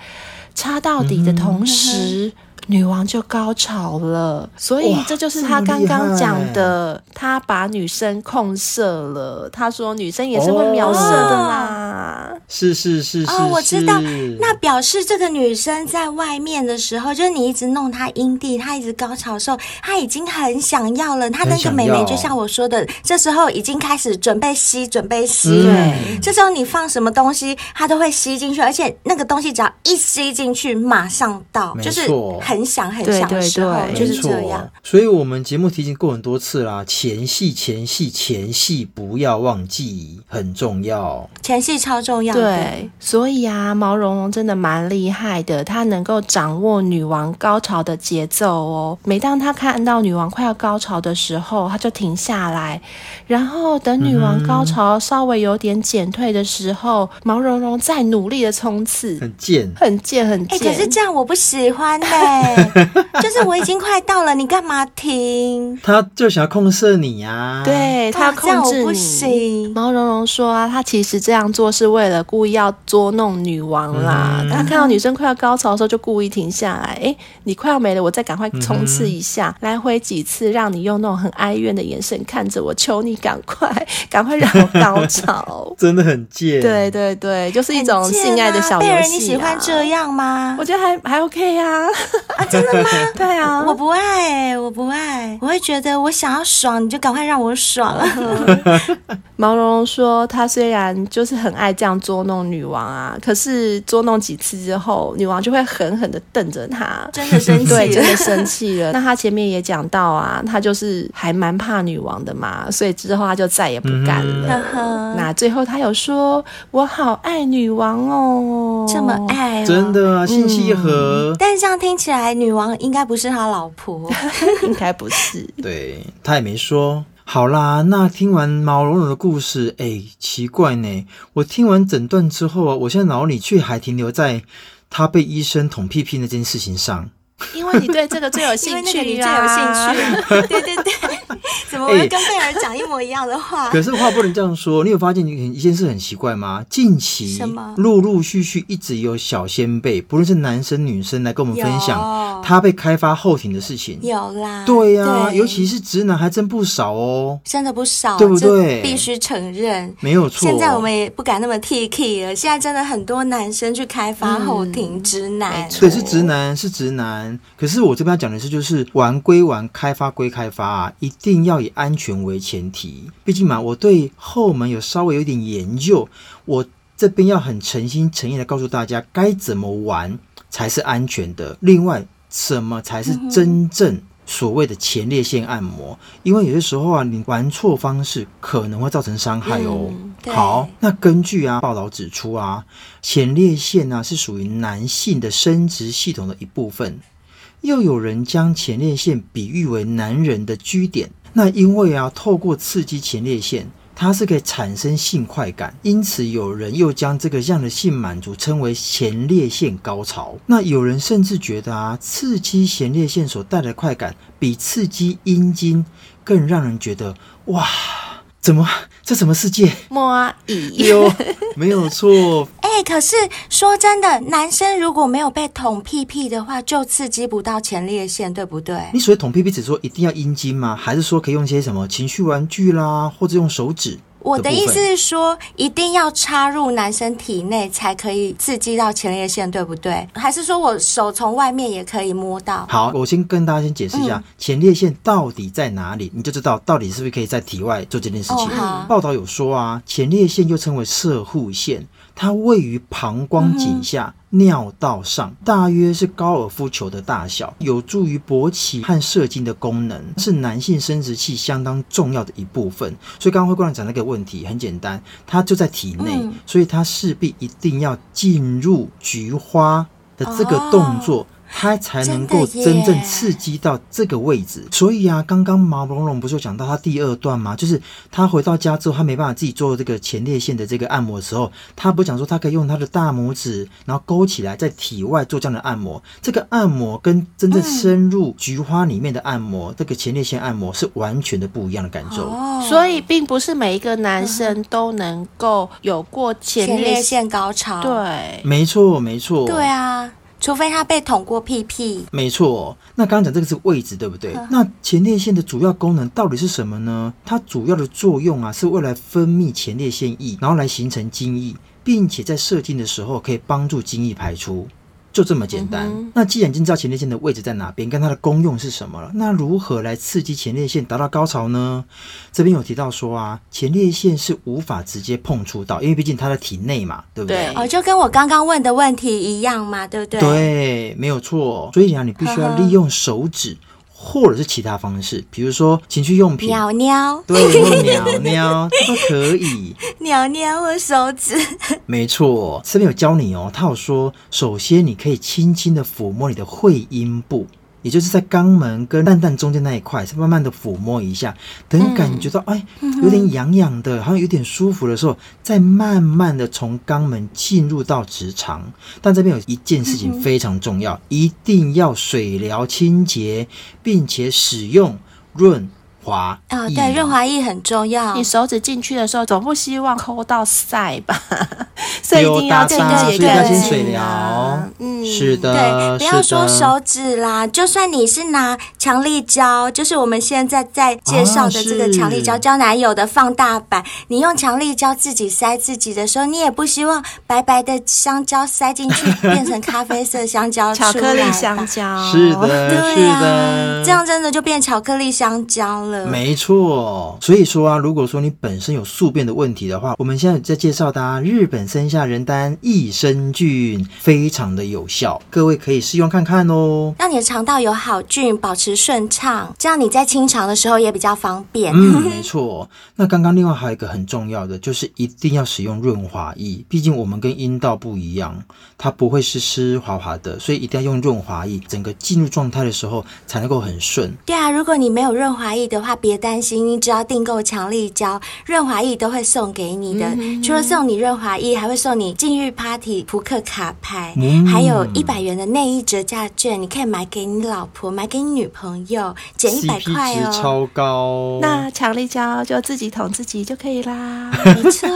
插到底的同时。女王就高潮了，所以这就是他刚刚讲的，他把女生控射了。他说女生也是会描射的啦。哦、是是是是，哦，我知道。那表示这个女生在外面的时候，就是你一直弄她阴蒂，她一直高潮的时候，她已经很想要了。她那个美眉就像我说的，这时候已经开始准备吸，准备吸。对、嗯，这时候你放什么东西，她都会吸进去，而且那个东西只要一吸进去，马上到，就是很。很想很想的时候，对对对，就是这样。所以，我们节目提醒过很多次啦，前戏、前戏、前戏不要忘记，很重要。前戏超重要。对，所以啊，毛茸茸真的蛮厉害的，它能够掌握女王高潮的节奏哦。每当他看到女王快要高潮的时候，他就停下来，然后等女王高潮稍微有点减退的时候，嗯、毛茸茸再努力的冲刺，很贱，很贱，很贱。哎、欸，可是这样我不喜欢嘞、欸。就是我已经快到了，你干嘛停？他就想要控制你呀、啊，对他要控制你。不行。毛茸茸说啊，他其实这样做是为了故意要捉弄女王啦。嗯、他看到女生快要高潮的时候，就故意停下来。哎，你快要没了，我再赶快冲刺一下，嗯、来回几次，让你用那种很哀怨的眼神看着我，求你赶快，赶快让我高潮。真的很贱。对对对，就是一种性爱的小游戏、啊。贝儿，你喜欢这样吗？我觉得还还 OK 呀、啊。啊，真的吗？对啊，我不爱，我不爱，我会觉得我想要爽，你就赶快让我爽。毛茸茸说，他虽然就是很爱这样捉弄女王啊，可是捉弄几次之后，女王就会狠狠的瞪着他，真的生气，对，真的生气了。那他前面也讲到啊，他就是还蛮怕女王的嘛，所以之后他就再也不敢了。嗯、那最后他有说，我好爱女王哦，这么爱、哦，真的啊，心契合。嗯、但是这样听起来，女王应该不是他老婆，应该不是。对，他也没说。好啦，那听完毛茸茸的故事，哎、欸，奇怪呢，我听完整段之后啊，我现在脑里却还停留在他被医生捅屁屁那件事情上。因为你对这个最有 兴趣啊，因为你最有兴趣。对 对对，怎么我会跟贝儿讲一模一样的话？欸、可是话不能这样说。你有发现一件事很奇怪吗？近期陆陆续续一直有小先辈，不论是男生女生来跟我们分享他被开发后庭的事情。有啦，对呀、啊，尤其是直男还真不少哦，真的不少，对不对？必须承认，没有错。现在我们也不敢那么 T K 了。现在真的很多男生去开发后庭，直男，对，是直男，是直男。可是我这边要讲的是，就是玩归玩，开发归开发啊，一定要以安全为前提。毕竟嘛，我对后门有稍微有点研究，我这边要很诚心诚意的告诉大家，该怎么玩才是安全的。另外，什么才是真正所谓的前列腺按摩？因为有些时候啊，你玩错方式可能会造成伤害哦。嗯、好，那根据啊报道指出啊，前列腺呢、啊、是属于男性的生殖系统的一部分。又有人将前列腺比喻为男人的居点，那因为啊，透过刺激前列腺，它是可以产生性快感，因此有人又将这个样的性满足称为前列腺高潮。那有人甚至觉得啊，刺激前列腺所带来的快感，比刺激阴茎更让人觉得哇。怎么？这什么世界？摸乙哟没有错？哎、欸，可是说真的，男生如果没有被捅屁屁的话，就刺激不到前列腺，对不对？你所谓捅屁屁，只说一定要阴茎吗？还是说可以用一些什么情绪玩具啦，或者用手指？我的意思是说，一定要插入男生体内才可以刺激到前列腺，对不对？还是说我手从外面也可以摸到？好，我先跟大家先解释一下、嗯、前列腺到底在哪里，你就知道到底是不是可以在体外做这件事情。哦、报道有说啊，前列腺又称为射护腺。它位于膀胱颈下尿道上，大约是高尔夫球的大小，有助于勃起和射精的功能，是男性生殖器相当重要的一部分。所以刚刚会过来讲那个问题很简单，它就在体内，所以它势必一定要进入菊花的这个动作。它才能够真正刺激到这个位置，所以啊，刚刚毛茸茸不是有讲到他第二段吗？就是他回到家之后，他没办法自己做这个前列腺的这个按摩的时候，他不讲说他可以用他的大拇指，然后勾起来，在体外做这样的按摩。这个按摩跟真正深入菊花里面的按摩，嗯、这个前列腺按摩是完全的不一样的感受。哦、所以，并不是每一个男生都能够有过前列腺，前列腺高潮。对，没错，没错。对啊。除非他被捅过屁屁，没错。那刚刚讲这个是位置，对不对？呵那前列腺的主要功能到底是什么呢？它主要的作用啊，是为了分泌前列腺液，然后来形成精液，并且在射精的时候可以帮助精液排出。就这么简单。嗯、那既然已经知道前列腺的位置在哪边，跟它的功用是什么了，那如何来刺激前列腺达到高潮呢？这边有提到说啊，前列腺是无法直接碰触到，因为毕竟它在体内嘛，对不对？对哦，就跟我刚刚问的问题一样嘛，对不对？对，没有错。所以啊，你必须要利用手指。呵呵或者是其他方式，比如说情趣用品，鸟鸟，对，鸟鸟 都可以，鸟鸟我手指，没错，这边有教你哦，他有说，首先你可以轻轻的抚摸你的会阴部。也就是在肛门跟蛋蛋中间那一块，是慢慢的抚摸一下，等你感觉到哎，有点痒痒的，好像有点舒服的时候，再慢慢的从肛门进入到直肠。但这边有一件事情非常重要，一定要水疗清洁，并且使用润。滑哦，对，润滑液很重要。你手指进去的时候，总不希望抠到塞吧？所以一定要清洁，对，要先水疗。嗯，是的，对，不要说手指啦，就算你是拿强力胶，就是我们现在在介绍的这个强力胶，胶男友的放大版，你用强力胶自己塞自己的时候，你也不希望白白的香蕉塞进去变成咖啡色香蕉，巧克力香蕉。是的，是的，这样真的就变巧克力香蕉了。没错，所以说啊，如果说你本身有宿便的问题的话，我们现在在介绍的啊，日本森下仁丹益生菌非常的有效，各位可以试用看看哦，让你的肠道有好菌，保持顺畅，这样你在清肠的时候也比较方便。嗯，没错。那刚刚另外还有一个很重要的，就是一定要使用润滑液，毕竟我们跟阴道不一样，它不会湿湿滑滑的，所以一定要用润滑液，整个进入状态的时候才能够很顺。对啊，如果你没有润滑液的话，别担心，你只要订购强力胶，润滑液都会送给你的。嗯、除了送你润滑液，还会送你禁欲 Party 扑克卡牌，嗯、还有一百元的内衣折价券，你可以买给你老婆，买给你女朋友，减一百块哦，超高。那强力胶就自己捅自己就可以啦，没错。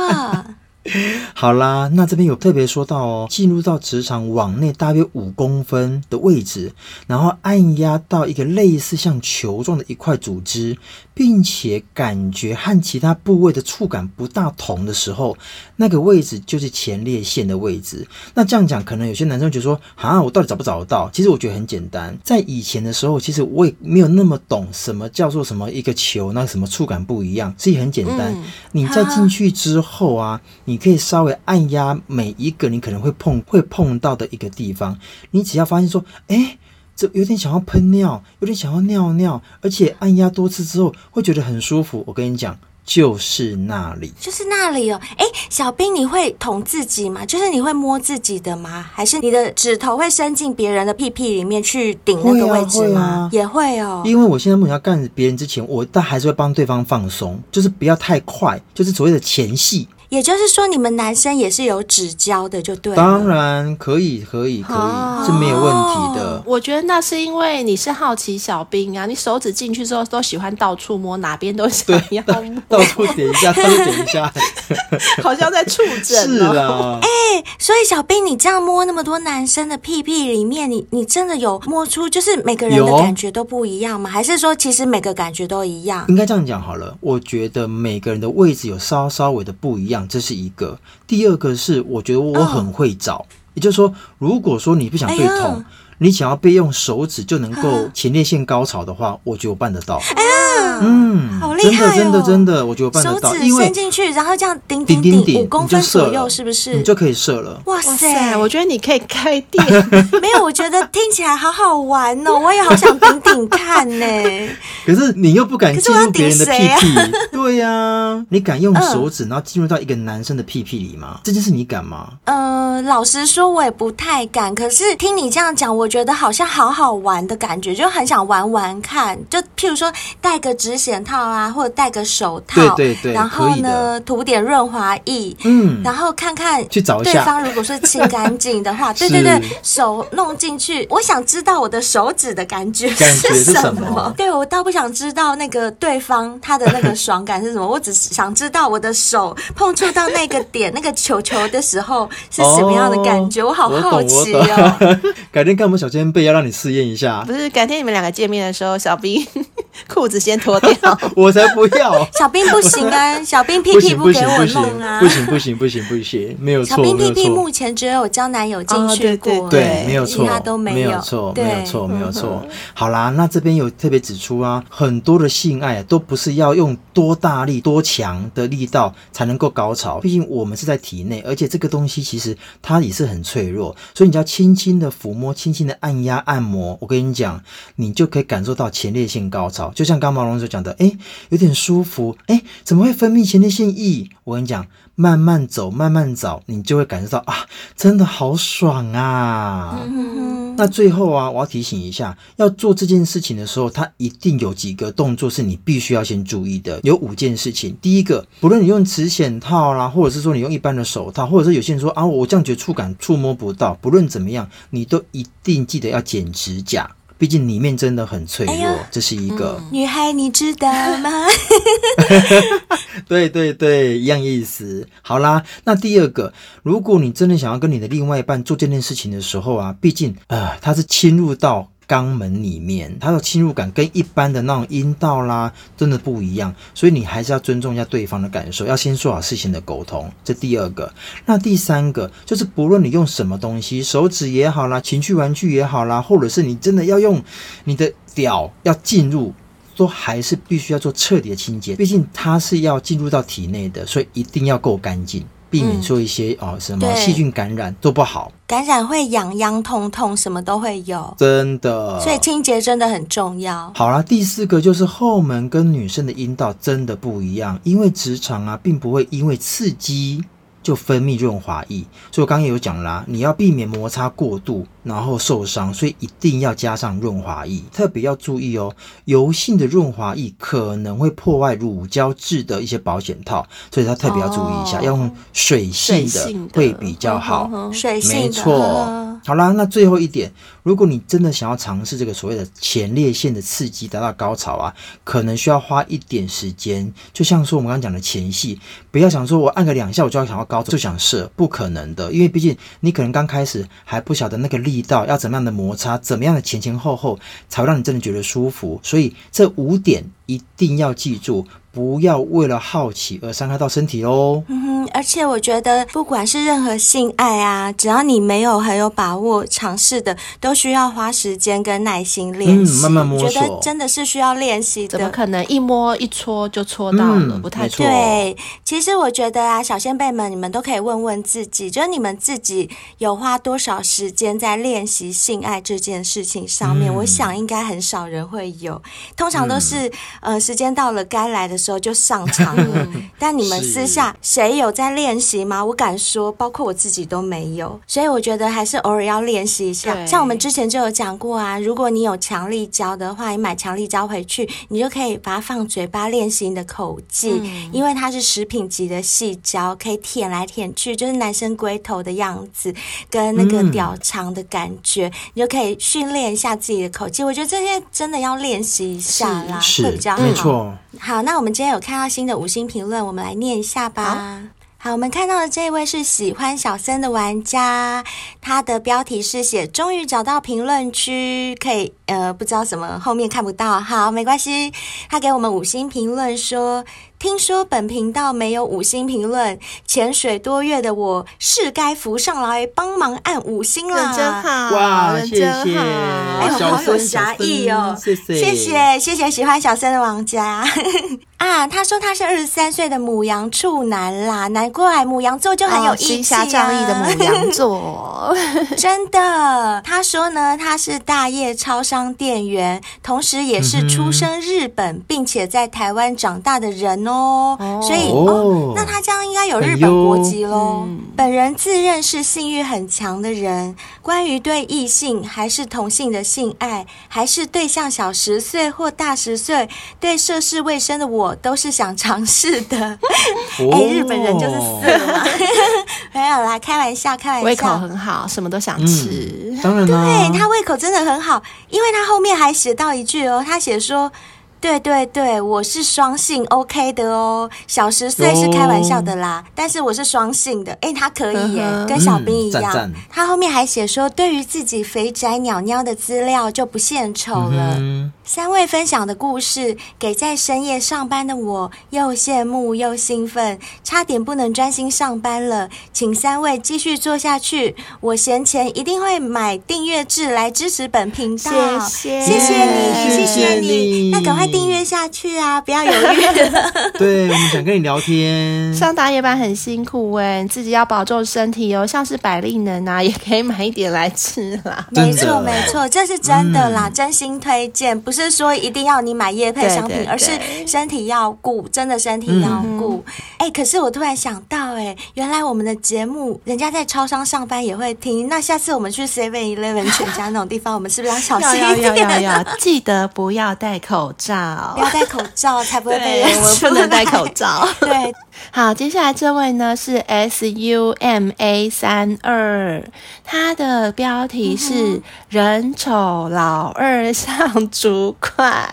好啦，那这边有特别说到哦，进入到磁场往内大约五公分的位置，然后按压到一个类似像球状的一块组织。并且感觉和其他部位的触感不大同的时候，那个位置就是前列腺的位置。那这样讲，可能有些男生觉得说：“啊，我到底找不找得到？”其实我觉得很简单。在以前的时候，其实我也没有那么懂什么叫做什么一个球，那什么触感不一样，所以很简单。嗯、你在进去之后啊，你可以稍微按压每一个你可能会碰会碰到的一个地方，你只要发现说：“哎。”这有点想要喷尿，有点想要尿尿，而且按压多次之后会觉得很舒服。我跟你讲，就是那里，就是那里哦。哎，小兵，你会捅自己吗？就是你会摸自己的吗？还是你的指头会伸进别人的屁屁里面去顶那个位置吗？也会哦。因为我现在目前要干别人之前，我但还是会帮对方放松，就是不要太快，就是所谓的前戏。也就是说，你们男生也是有指交的，就对。当然可以，可以，可以，哦是没有问题的。我觉得那是因为你是好奇小兵啊，你手指进去之后都喜欢到处摸，哪边都想要摸，到处点一下，到处点一下，好像在触诊、哦。是啊，哎、所以小兵，你这样摸那么多男生的屁屁里面，你你真的有摸出就是每个人的感觉都不一样吗？还是说其实每个感觉都一样？应该这样讲好了。我觉得每个人的位置有稍稍微的不一样，这是一个。第二个是，我觉得我很会找，哦、也就是说，如果说你不想被捅。哎你想要被用手指就能够前列腺高潮的话，我觉得我办得到。哎呀，嗯，好厉害哦！真的真的真的，我觉得我办得到。手指伸进去，然后这样顶顶顶五公分左右，是不是？你就可以射了。哇塞！我觉得你可以开店。没有，我觉得听起来好好玩哦，我也好想顶顶看呢。可是你又不敢进入别人的屁屁，对呀？你敢用手指然后进入到一个男生的屁屁里吗？这件事你敢吗？呃，老实说，我也不太敢。可是听你这样讲，我。觉得好像好好玩的感觉，就很想玩玩看。就譬如说戴个指显套啊，或者戴个手套，对对对，然后呢涂点润滑液，嗯，然后看看去找对方如果是清干净的话，对对对，手弄进去，我想知道我的手指的感觉是什么？对，我倒不想知道那个对方他的那个爽感是什么，我只是想知道我的手碰触到那个点那个球球的时候是什么样的感觉，我好好奇哦。改天看我 们。小尖贝要让你试验一下，不是？改天你们两个见面的时候，小兵 裤子先脱掉，我才不要。小兵不行啊，小兵屁屁不给我弄啊，不行不行不行不行，没有错。小兵屁屁目前只有交男友进去过，对，没有错，其他都没有错，没有错，没有错。好啦，那这边有特别指出啊，很多的性爱都不是要用多大力、多强的力道才能够高潮，毕竟我们是在体内，而且这个东西其实它也是很脆弱，所以你只要轻轻的抚摸，轻轻按压按摩，我跟你讲，你就可以感受到前列腺高潮。就像刚毛龙所讲的，哎，有点舒服，哎，怎么会分泌前列腺液？我跟你讲，慢慢走，慢慢找，你就会感受到啊，真的好爽啊！那最后啊，我要提醒一下，要做这件事情的时候，它一定有几个动作是你必须要先注意的，有五件事情。第一个，不论你用磁险套啦，或者是说你用一般的手套，或者是有些人说啊，我这样觉得触感触摸不到，不论怎么样，你都一定。记得要剪指甲，毕竟里面真的很脆弱。哎、这是一个、嗯、女孩，你知道吗？对对对，一样意思。好啦，那第二个，如果你真的想要跟你的另外一半做这件事情的时候啊，毕竟呃，他是侵入到。肛门里面，它的侵入感跟一般的那种阴道啦，真的不一样，所以你还是要尊重一下对方的感受，要先做好事情的沟通。这第二个，那第三个就是，不论你用什么东西，手指也好啦，情趣玩具也好啦，或者是你真的要用你的屌要进入，都还是必须要做彻底的清洁，毕竟它是要进入到体内的，所以一定要够干净。避免做一些、嗯、哦什么细菌感染都不好，感染会痒痒痛痛，什么都会有，真的。所以清洁真的很重要。好啦，第四个就是后门跟女生的阴道真的不一样，因为直肠啊并不会因为刺激就分泌润滑液，所以我刚刚也有讲啦，你要避免摩擦过度。然后受伤，所以一定要加上润滑液，特别要注意哦。油性的润滑液可能会破坏乳胶质的一些保险套，所以它特别要注意一下，哦、要用水性的会比较好。水性的，没错。好啦，那最后一点，如果你真的想要尝试这个所谓的前列腺的刺激，达到高潮啊，可能需要花一点时间。就像说我们刚刚讲的前戏，不要想说我按个两下我就要想要高潮就想射，不可能的，因为毕竟你可能刚开始还不晓得那个力。道要怎么样的摩擦，怎么样的前前后后，才会让你真的觉得舒服。所以这五点一定要记住。不要为了好奇而伤害到身体哦。嗯哼，而且我觉得，不管是任何性爱啊，只要你没有很有把握尝试的，都需要花时间跟耐心练习，嗯，慢慢摸索。觉得真的是需要练习的。怎么可能一摸一搓就搓到了？嗯，不太对。其实我觉得啊，小仙贝们，你们都可以问问自己，就是你们自己有花多少时间在练习性爱这件事情上面？嗯，我想应该很少人会有，通常都是，嗯，呃，时间到了该来的。时候就上场了，但你们私下谁有在练习吗？我敢说，包括我自己都没有。所以我觉得还是偶尔要练习一下。像我们之前就有讲过啊，如果你有强力胶的话，你买强力胶回去，你就可以把它放嘴巴练习你的口技，嗯、因为它是食品级的细胶，可以舔来舔去，就是男生龟头的样子跟那个屌长的感觉，嗯、你就可以训练一下自己的口技。我觉得这些真的要练习一下啦，会比较好。没错。好，那我们今天有看到新的五星评论，我们来念一下吧。好，我们看到的这位是喜欢小森的玩家，他的标题是写“终于找到评论区”，可以呃，不知道什么后面看不到，好，没关系。他给我们五星评论说。听说本频道没有五星评论，潜水多月的我是该浮上来帮忙按五星了。真好，哇，谢谢，哎呦，好有侠义哦，谢谢，谢谢，谢谢喜欢小森的王家 啊。他说他是二十三岁的母羊处男啦，难怪母羊座就很有义气、啊、哦、仗义的母羊座，真的。他说呢，他是大业超商店员，同时也是出生日本、嗯、并且在台湾长大的人哦，所以哦，哦，那他这样应该有日本国籍喽。嗯、本人自认是性欲很强的人，关于对异性还是同性的性爱，还是对象小十岁或大十岁，对涉世未深的我都是想尝试的。哎、日本人就是死了，没有啦，开玩笑，开玩笑，胃口很好，什么都想吃。嗯、当然对他胃口真的很好，因为他后面还写到一句哦，他写说。对对对，我是双性，OK 的哦。小十岁是开玩笑的啦，哦、但是我是双性的，哎，他可以耶，呵呵跟小兵一样。嗯、赞赞他后面还写说，对于自己肥宅鸟鸟的资料就不献丑了。嗯、三位分享的故事，给在深夜上班的我又羡慕又兴奋，差点不能专心上班了。请三位继续做下去，我闲钱一定会买订阅制来支持本频道。谢谢，谢谢你，谢谢你，那赶快。订阅下去啊！不要犹豫了。对，我们想跟你聊天。上大夜班很辛苦哎，你自己要保重身体哦。像是百利能啊，也可以买一点来吃啦。没错，没错，这是真的啦，嗯、真心推荐。不是说一定要你买叶配商品，对对对，而是身体要顾，真的身体要顾。哎、嗯欸，可是我突然想到，哎，原来我们的节目，人家在超商上班也会听。那下次我们去 Seven Eleven 全家那种地方，我们是不是要小心一点？要要要要，记得不要戴口罩。不要戴口罩，才不会 被。我不能戴口罩。对，好，接下来这位呢是 S U M A 三二，他的标题是“人丑老二像竹块”。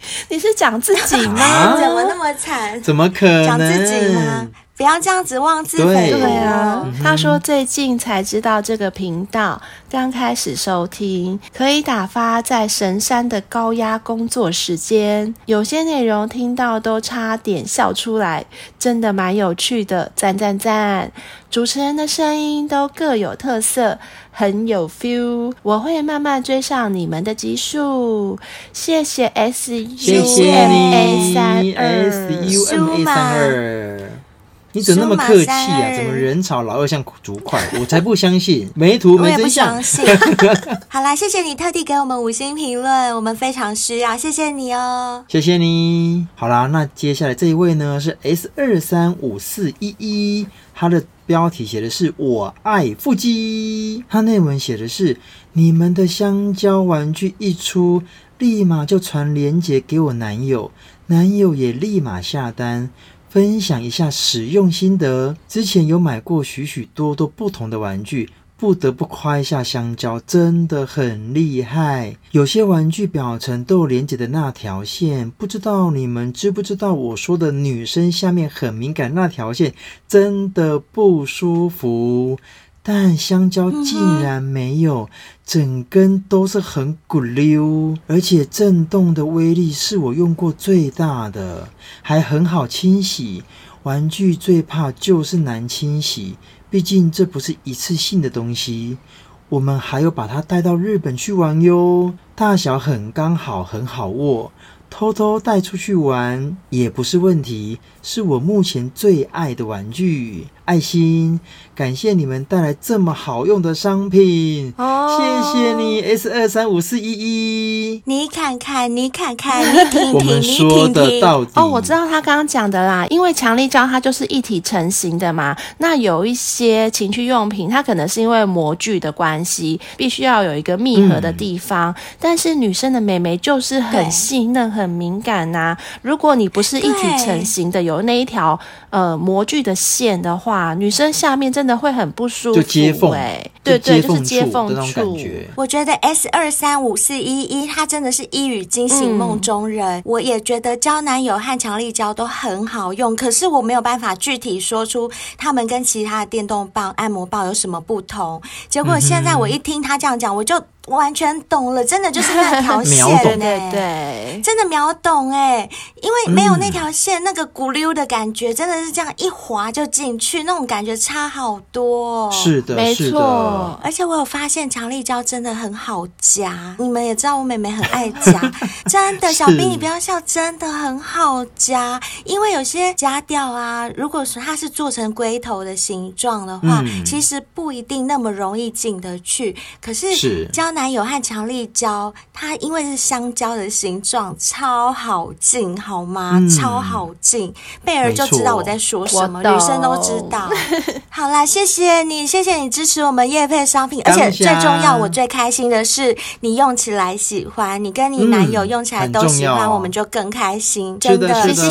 你是讲自己吗？啊、怎么那么惨？怎么可能？讲自己吗？不要这样子妄自菲薄。对啊，他说最近才知道这个频道，刚开始收听，可以打发在神山的高压工作时间，有些内容听到都差点笑出来，真的蛮有趣的，赞赞赞！主持人的声音都各有特色，很有 feel，我会慢慢追上你们的集数，谢谢 S U M A 三二，S U M A 三二。你怎么那么客气啊？怎么人潮老二像竹筷？我才不相信，没图没真相。我也不相信。好啦，谢谢你特地给我们五星评论，我们非常需要，谢谢你哦。谢谢你。好啦，那接下来这一位呢是 S 二三五四一一，他的标题写的是“我爱腹肌”，他内文写的是“你们的香蕉玩具一出，立马就传链接给我男友，男友也立马下单。”分享一下使用心得。之前有买过许许多多不同的玩具，不得不夸一下香蕉，真的很厉害。有些玩具表层都有连接的那条线，不知道你们知不知道？我说的女生下面很敏感那条线，真的不舒服。但香蕉竟然没有，整根都是很鼓溜，而且震动的威力是我用过最大的，还很好清洗。玩具最怕就是难清洗，毕竟这不是一次性的东西。我们还有把它带到日本去玩哟，大小很刚好，很好握。偷偷带出去玩也不是问题，是我目前最爱的玩具。爱心。感谢你们带来这么好用的商品，哦、谢谢你 S 二三五四一一。你看看，你看看，你听听，我们说的到底哦，我知道他刚刚讲的啦，因为强力胶它就是一体成型的嘛。那有一些情趣用品，它可能是因为模具的关系，必须要有一个密合的地方。嗯、但是女生的美眉就是很细嫩、很敏感呐、啊。如果你不是一体成型的，有那一条呃模具的线的话，女生下面真的。会很不舒服，就接缝哎，对对，就是接缝处。我觉得 S 二三五四一一，它真的是一语惊醒梦中人。嗯、我也觉得胶男友和强力胶都很好用，可是我没有办法具体说出它们跟其他的电动棒、按摩棒有什么不同。结果现在我一听他这样讲，我就。完全懂了，真的就是那条线 呢，对，真的秒懂哎，因为没有那条线，那个咕溜的感觉，真的是这样一滑就进去，那种感觉差好多。是的，没错。而且我有发现强力胶真的很好夹，你们也知道我妹妹很爱夹，真的，小兵你不要笑，真的很好夹，因为有些夹掉啊，如果说它是做成龟头的形状的话，其实不一定那么容易进得去，可是胶。男友和强力胶，它因为是香蕉的形状，超好进，好吗？嗯、超好进，贝儿就知道我在说什么，女生都知道。好啦，谢谢你，谢谢你支持我们叶配商品，而且最重要，我最开心的是你用起来喜欢，你跟你男友用起来都喜欢，我们就更开心，真的，谢谢。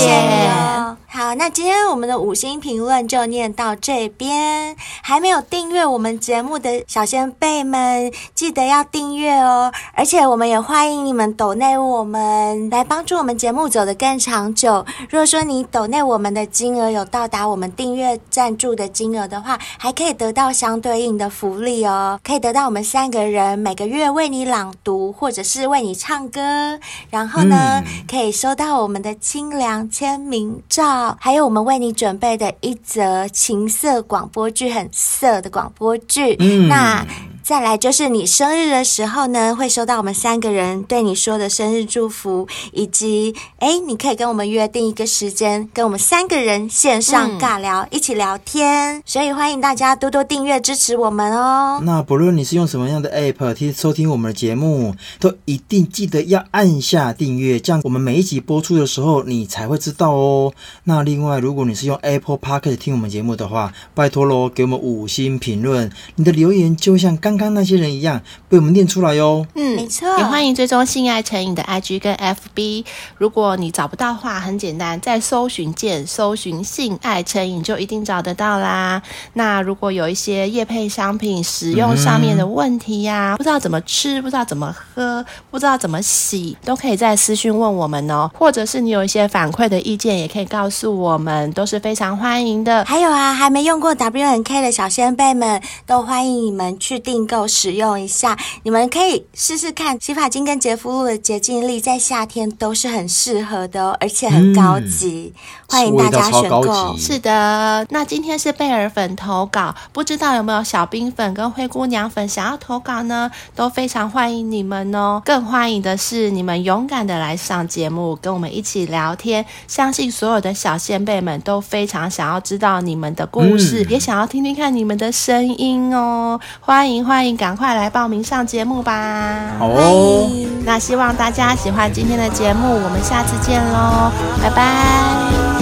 好，那今天我们的五星评论就念到这边，还没有订阅我们节目的小仙贝们，记得要订。订阅哦，而且我们也欢迎你们抖内我们来帮助我们节目走得更长久。如果说你抖内我们的金额有到达我们订阅赞助的金额的话，还可以得到相对应的福利哦，可以得到我们三个人每个月为你朗读或者是为你唱歌，然后呢，嗯、可以收到我们的清凉签名照，还有我们为你准备的一则情色广播剧，很色的广播剧。嗯，那。再来就是你生日的时候呢，会收到我们三个人对你说的生日祝福，以及哎，你可以跟我们约定一个时间，跟我们三个人线上尬聊，嗯、一起聊天。所以欢迎大家多多订阅支持我们哦。那不论你是用什么样的 app 听收听我们的节目，都一定记得要按下订阅，这样我们每一集播出的时候你才会知道哦。那另外，如果你是用 Apple Podcast 听我们节目的话，拜托喽，给我们五星评论，你的留言就像刚。跟那些人一样被我们念出来哟。嗯，没错。也欢迎追踪性爱成瘾的 IG 跟 FB。如果你找不到的话，很简单，在搜寻键搜寻性爱成瘾就一定找得到啦。那如果有一些夜配商品使用上面的问题呀、啊，嗯、不知道怎么吃，不知道怎么喝，不知道怎么洗，都可以在私讯问我们哦。或者是你有一些反馈的意见，也可以告诉我们，都是非常欢迎的。还有啊，还没用过 WNK 的小仙贝们，都欢迎你们去订。够使用一下，你们可以试试看洗发精跟洁肤露的洁净力，在夏天都是很适合的哦，而且很高级，嗯、欢迎大家选购。是的，那今天是贝尔粉投稿，不知道有没有小冰粉跟灰姑娘粉想要投稿呢？都非常欢迎你们哦，更欢迎的是你们勇敢的来上节目，跟我们一起聊天。相信所有的小仙辈们都非常想要知道你们的故事，嗯、也想要听听看你们的声音哦，欢迎欢迎。欢迎赶快来报名上节目吧！好哦，那希望大家喜欢今天的节目，我们下次见喽，拜拜，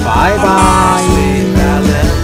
拜拜。